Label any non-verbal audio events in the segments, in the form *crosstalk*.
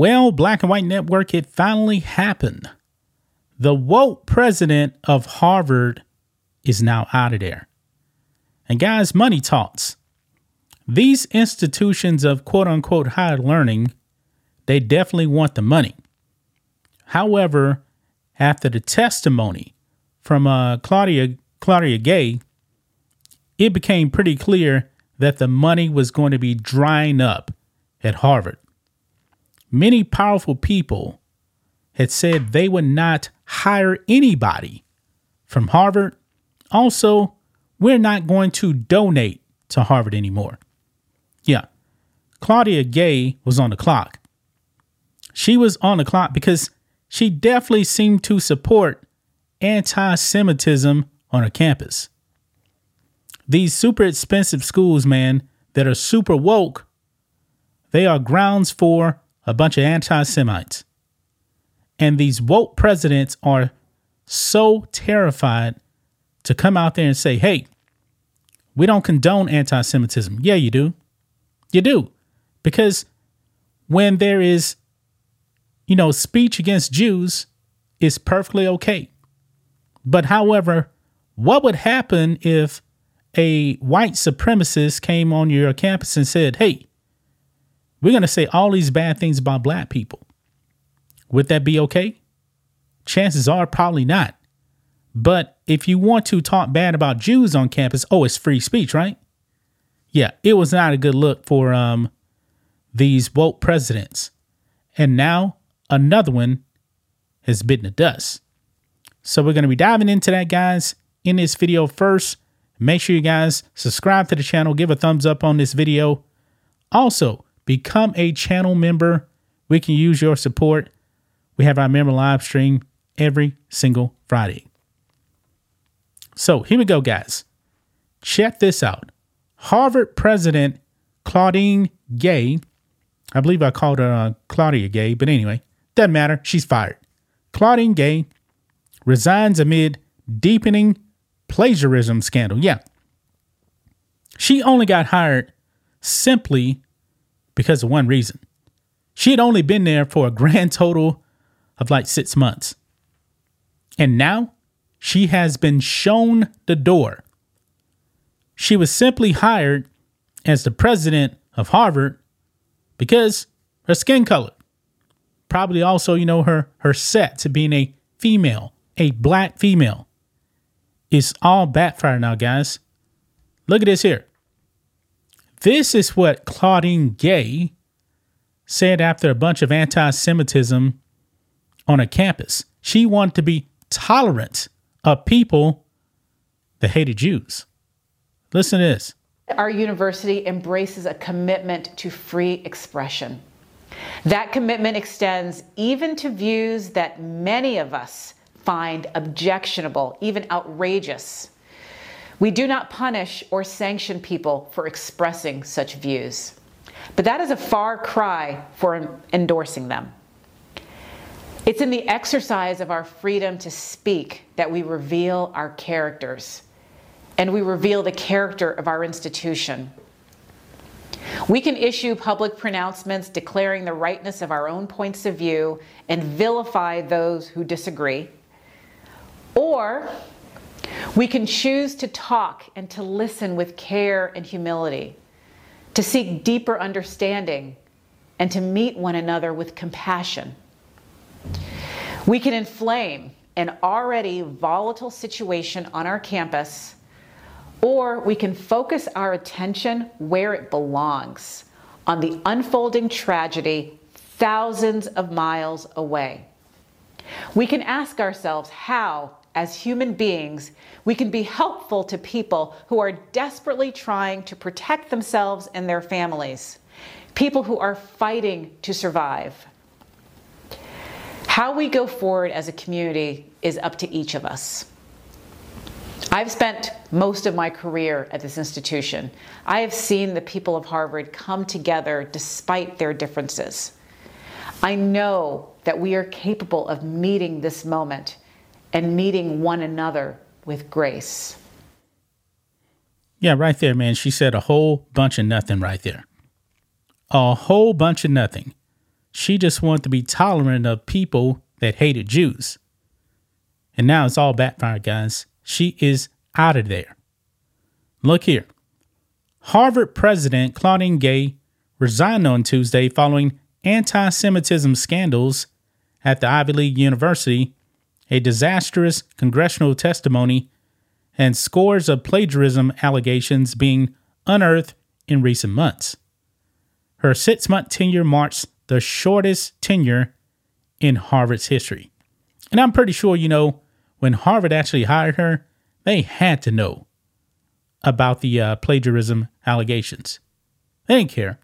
Well, Black and White Network, it finally happened. The woke president of Harvard is now out of there. And guys, money talks. These institutions of quote unquote higher learning, they definitely want the money. However, after the testimony from uh, Claudia Claudia Gay, it became pretty clear that the money was going to be drying up at Harvard. Many powerful people had said they would not hire anybody from Harvard. Also, we're not going to donate to Harvard anymore. Yeah, Claudia Gay was on the clock. She was on the clock because she definitely seemed to support anti Semitism on her campus. These super expensive schools, man, that are super woke, they are grounds for a bunch of anti Semites. And these woke presidents are so terrified to come out there and say, hey, we don't condone anti Semitism. Yeah, you do. You do. Because when there is, you know, speech against Jews, it's perfectly okay. But however, what would happen if a white supremacist came on your campus and said, hey, we're going to say all these bad things about black people? Would that be okay? Chances are probably not. But if you want to talk bad about Jews on campus, oh, it's free speech, right? Yeah, it was not a good look for um these woke presidents. And now another one has bitten the dust. So we're going to be diving into that, guys, in this video first. Make sure you guys subscribe to the channel, give a thumbs up on this video. Also, become a channel member. We can use your support. We have our member live stream every single Friday. So here we go, guys. Check this out. Harvard president Claudine Gay, I believe I called her uh, Claudia Gay, but anyway, doesn't matter. She's fired. Claudine Gay resigns amid deepening plagiarism scandal. Yeah. She only got hired simply because of one reason. She had only been there for a grand total of like six months. And now she has been shown the door. She was simply hired as the president of Harvard because her skin color. Probably also, you know, her her set to being a female, a black female. It's all backfire now, guys. Look at this here. This is what Claudine Gay said after a bunch of anti Semitism on a campus. She wanted to be tolerant of people that hated Jews. Listen to this. Our university embraces a commitment to free expression. That commitment extends even to views that many of us find objectionable, even outrageous. We do not punish or sanction people for expressing such views. But that is a far cry for endorsing them. It's in the exercise of our freedom to speak that we reveal our characters and we reveal the character of our institution. We can issue public pronouncements declaring the rightness of our own points of view and vilify those who disagree. Or we can choose to talk and to listen with care and humility, to seek deeper understanding, and to meet one another with compassion. We can inflame an already volatile situation on our campus, or we can focus our attention where it belongs on the unfolding tragedy thousands of miles away. We can ask ourselves how, as human beings, we can be helpful to people who are desperately trying to protect themselves and their families, people who are fighting to survive. How we go forward as a community is up to each of us. I've spent most of my career at this institution. I have seen the people of Harvard come together despite their differences. I know that we are capable of meeting this moment and meeting one another with grace. Yeah, right there, man. She said a whole bunch of nothing right there. A whole bunch of nothing. she just wanted to be tolerant of people that hated Jews. And now it's all backfired, guys. She is out of there. Look here. Harvard president Claudine Gay resigned on Tuesday following anti Semitism scandals at the Ivy League University, a disastrous congressional testimony, and scores of plagiarism allegations being unearthed in recent months. Her six month tenure marks the shortest tenure in Harvard's history. And I'm pretty sure, you know, when Harvard actually hired her, they had to know about the uh, plagiarism allegations. They didn't care.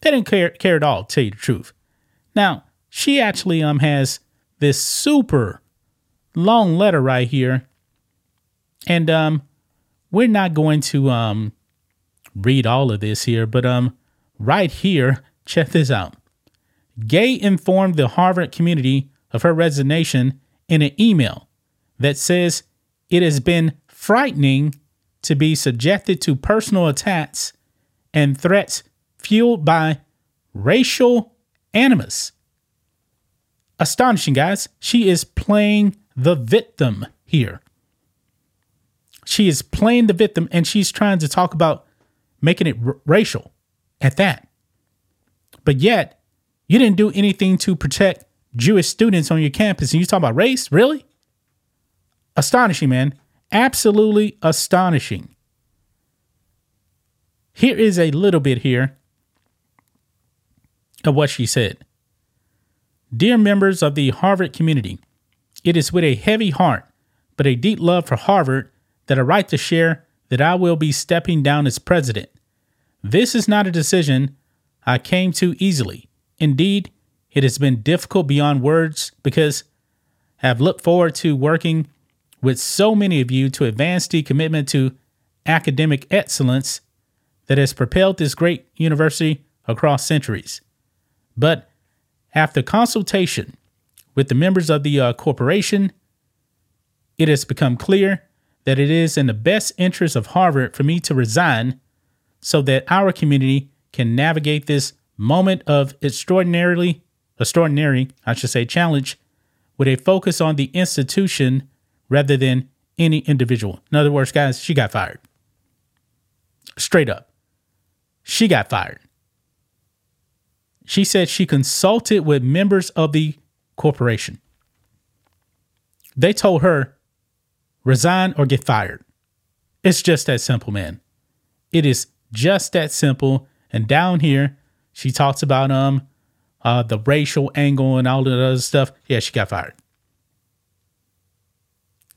They didn't care, care at all, to tell you the truth. Now, she actually um has this super long letter right here. And um we're not going to um read all of this here, but um right here, *laughs* check this out. Gay informed the Harvard community of her resignation in an email that says it has been frightening to be subjected to personal attacks and threats fueled by racial animus. Astonishing, guys. She is playing the victim here. She is playing the victim and she's trying to talk about making it r- racial at that. But yet, you didn't do anything to protect Jewish students on your campus and you talk about race? Really? Astonishing, man. Absolutely astonishing. Here is a little bit here of what she said. Dear members of the Harvard community, it is with a heavy heart, but a deep love for Harvard that I write to share that I will be stepping down as president. This is not a decision I came to easily. Indeed, it has been difficult beyond words because I have looked forward to working with so many of you to advance the commitment to academic excellence that has propelled this great university across centuries. But after consultation with the members of the uh, corporation, it has become clear that it is in the best interest of Harvard for me to resign so that our community can navigate this moment of extraordinarily extraordinary, I should say, challenge with a focus on the institution rather than any individual. In other words, guys, she got fired. Straight up. She got fired. She said she consulted with members of the corporation. They told her, resign or get fired. It's just that simple, man. It is just that simple. And down here, she talks about um uh, the racial angle and all that other stuff. Yeah, she got fired.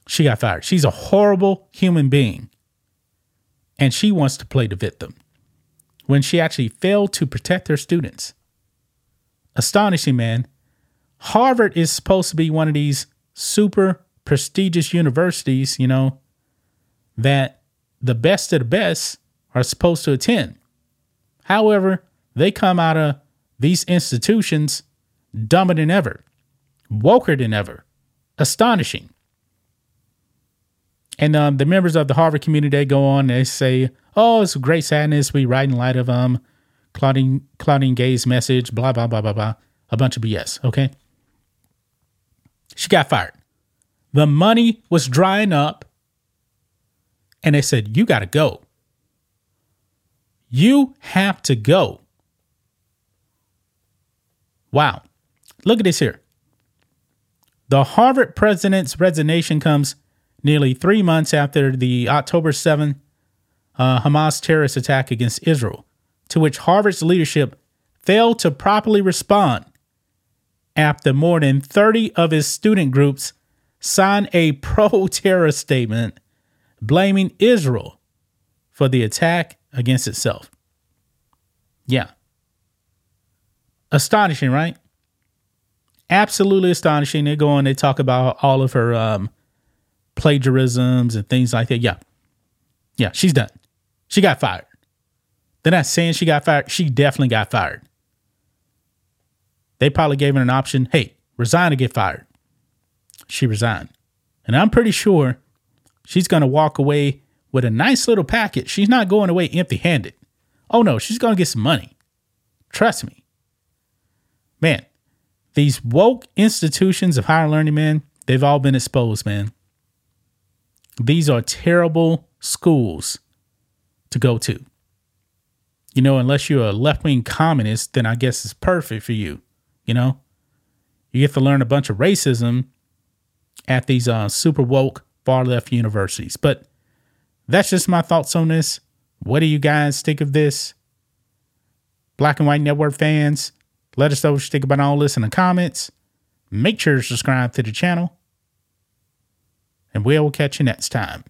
She got fired. She's a horrible human being. And she wants to play the victim when she actually failed to protect her students astonishing, man. Harvard is supposed to be one of these super prestigious universities, you know, that the best of the best are supposed to attend. However, they come out of these institutions dumber than ever, woker than ever, astonishing. And um, the members of the Harvard community they go on, they say, "Oh, it's great sadness. We write in light of um Claudine Claudine Gay's message, blah blah blah blah blah, a bunch of BS. Okay, she got fired. The money was drying up, and they said you got to go. You have to go. Wow, look at this here. The Harvard president's resignation comes nearly three months after the October 7th uh, Hamas terrorist attack against Israel to which Harvard's leadership failed to properly respond after more than 30 of his student groups signed a *laughs* pro terror statement blaming Israel for the attack against itself. Yeah. Astonishing, right? Absolutely astonishing. They go on, they talk about all of her um, plagiarisms and things like that. Yeah. Yeah, she's done. She got fired. They're not saying she got fired. She definitely got fired. They probably gave her an option hey, resign or get fired. She resigned. And I'm pretty sure she's going to walk away with a nice little packet. She's not going away empty handed. Oh no, she's going to get some money. Trust me. man, these woke institutions of higher learning, man, they've all been exposed, man. These are terrible schools to go to. You know, unless you're a left wing communist, then I guess it's perfect for you. You know, you get to learn a bunch of racism at these uh, super woke far left universities. But that's just my thoughts on this. What do you guys think of this? Black and White Network fans, let us know what you think about all this in the comments. Make sure to subscribe to the channel. And we will catch you next time.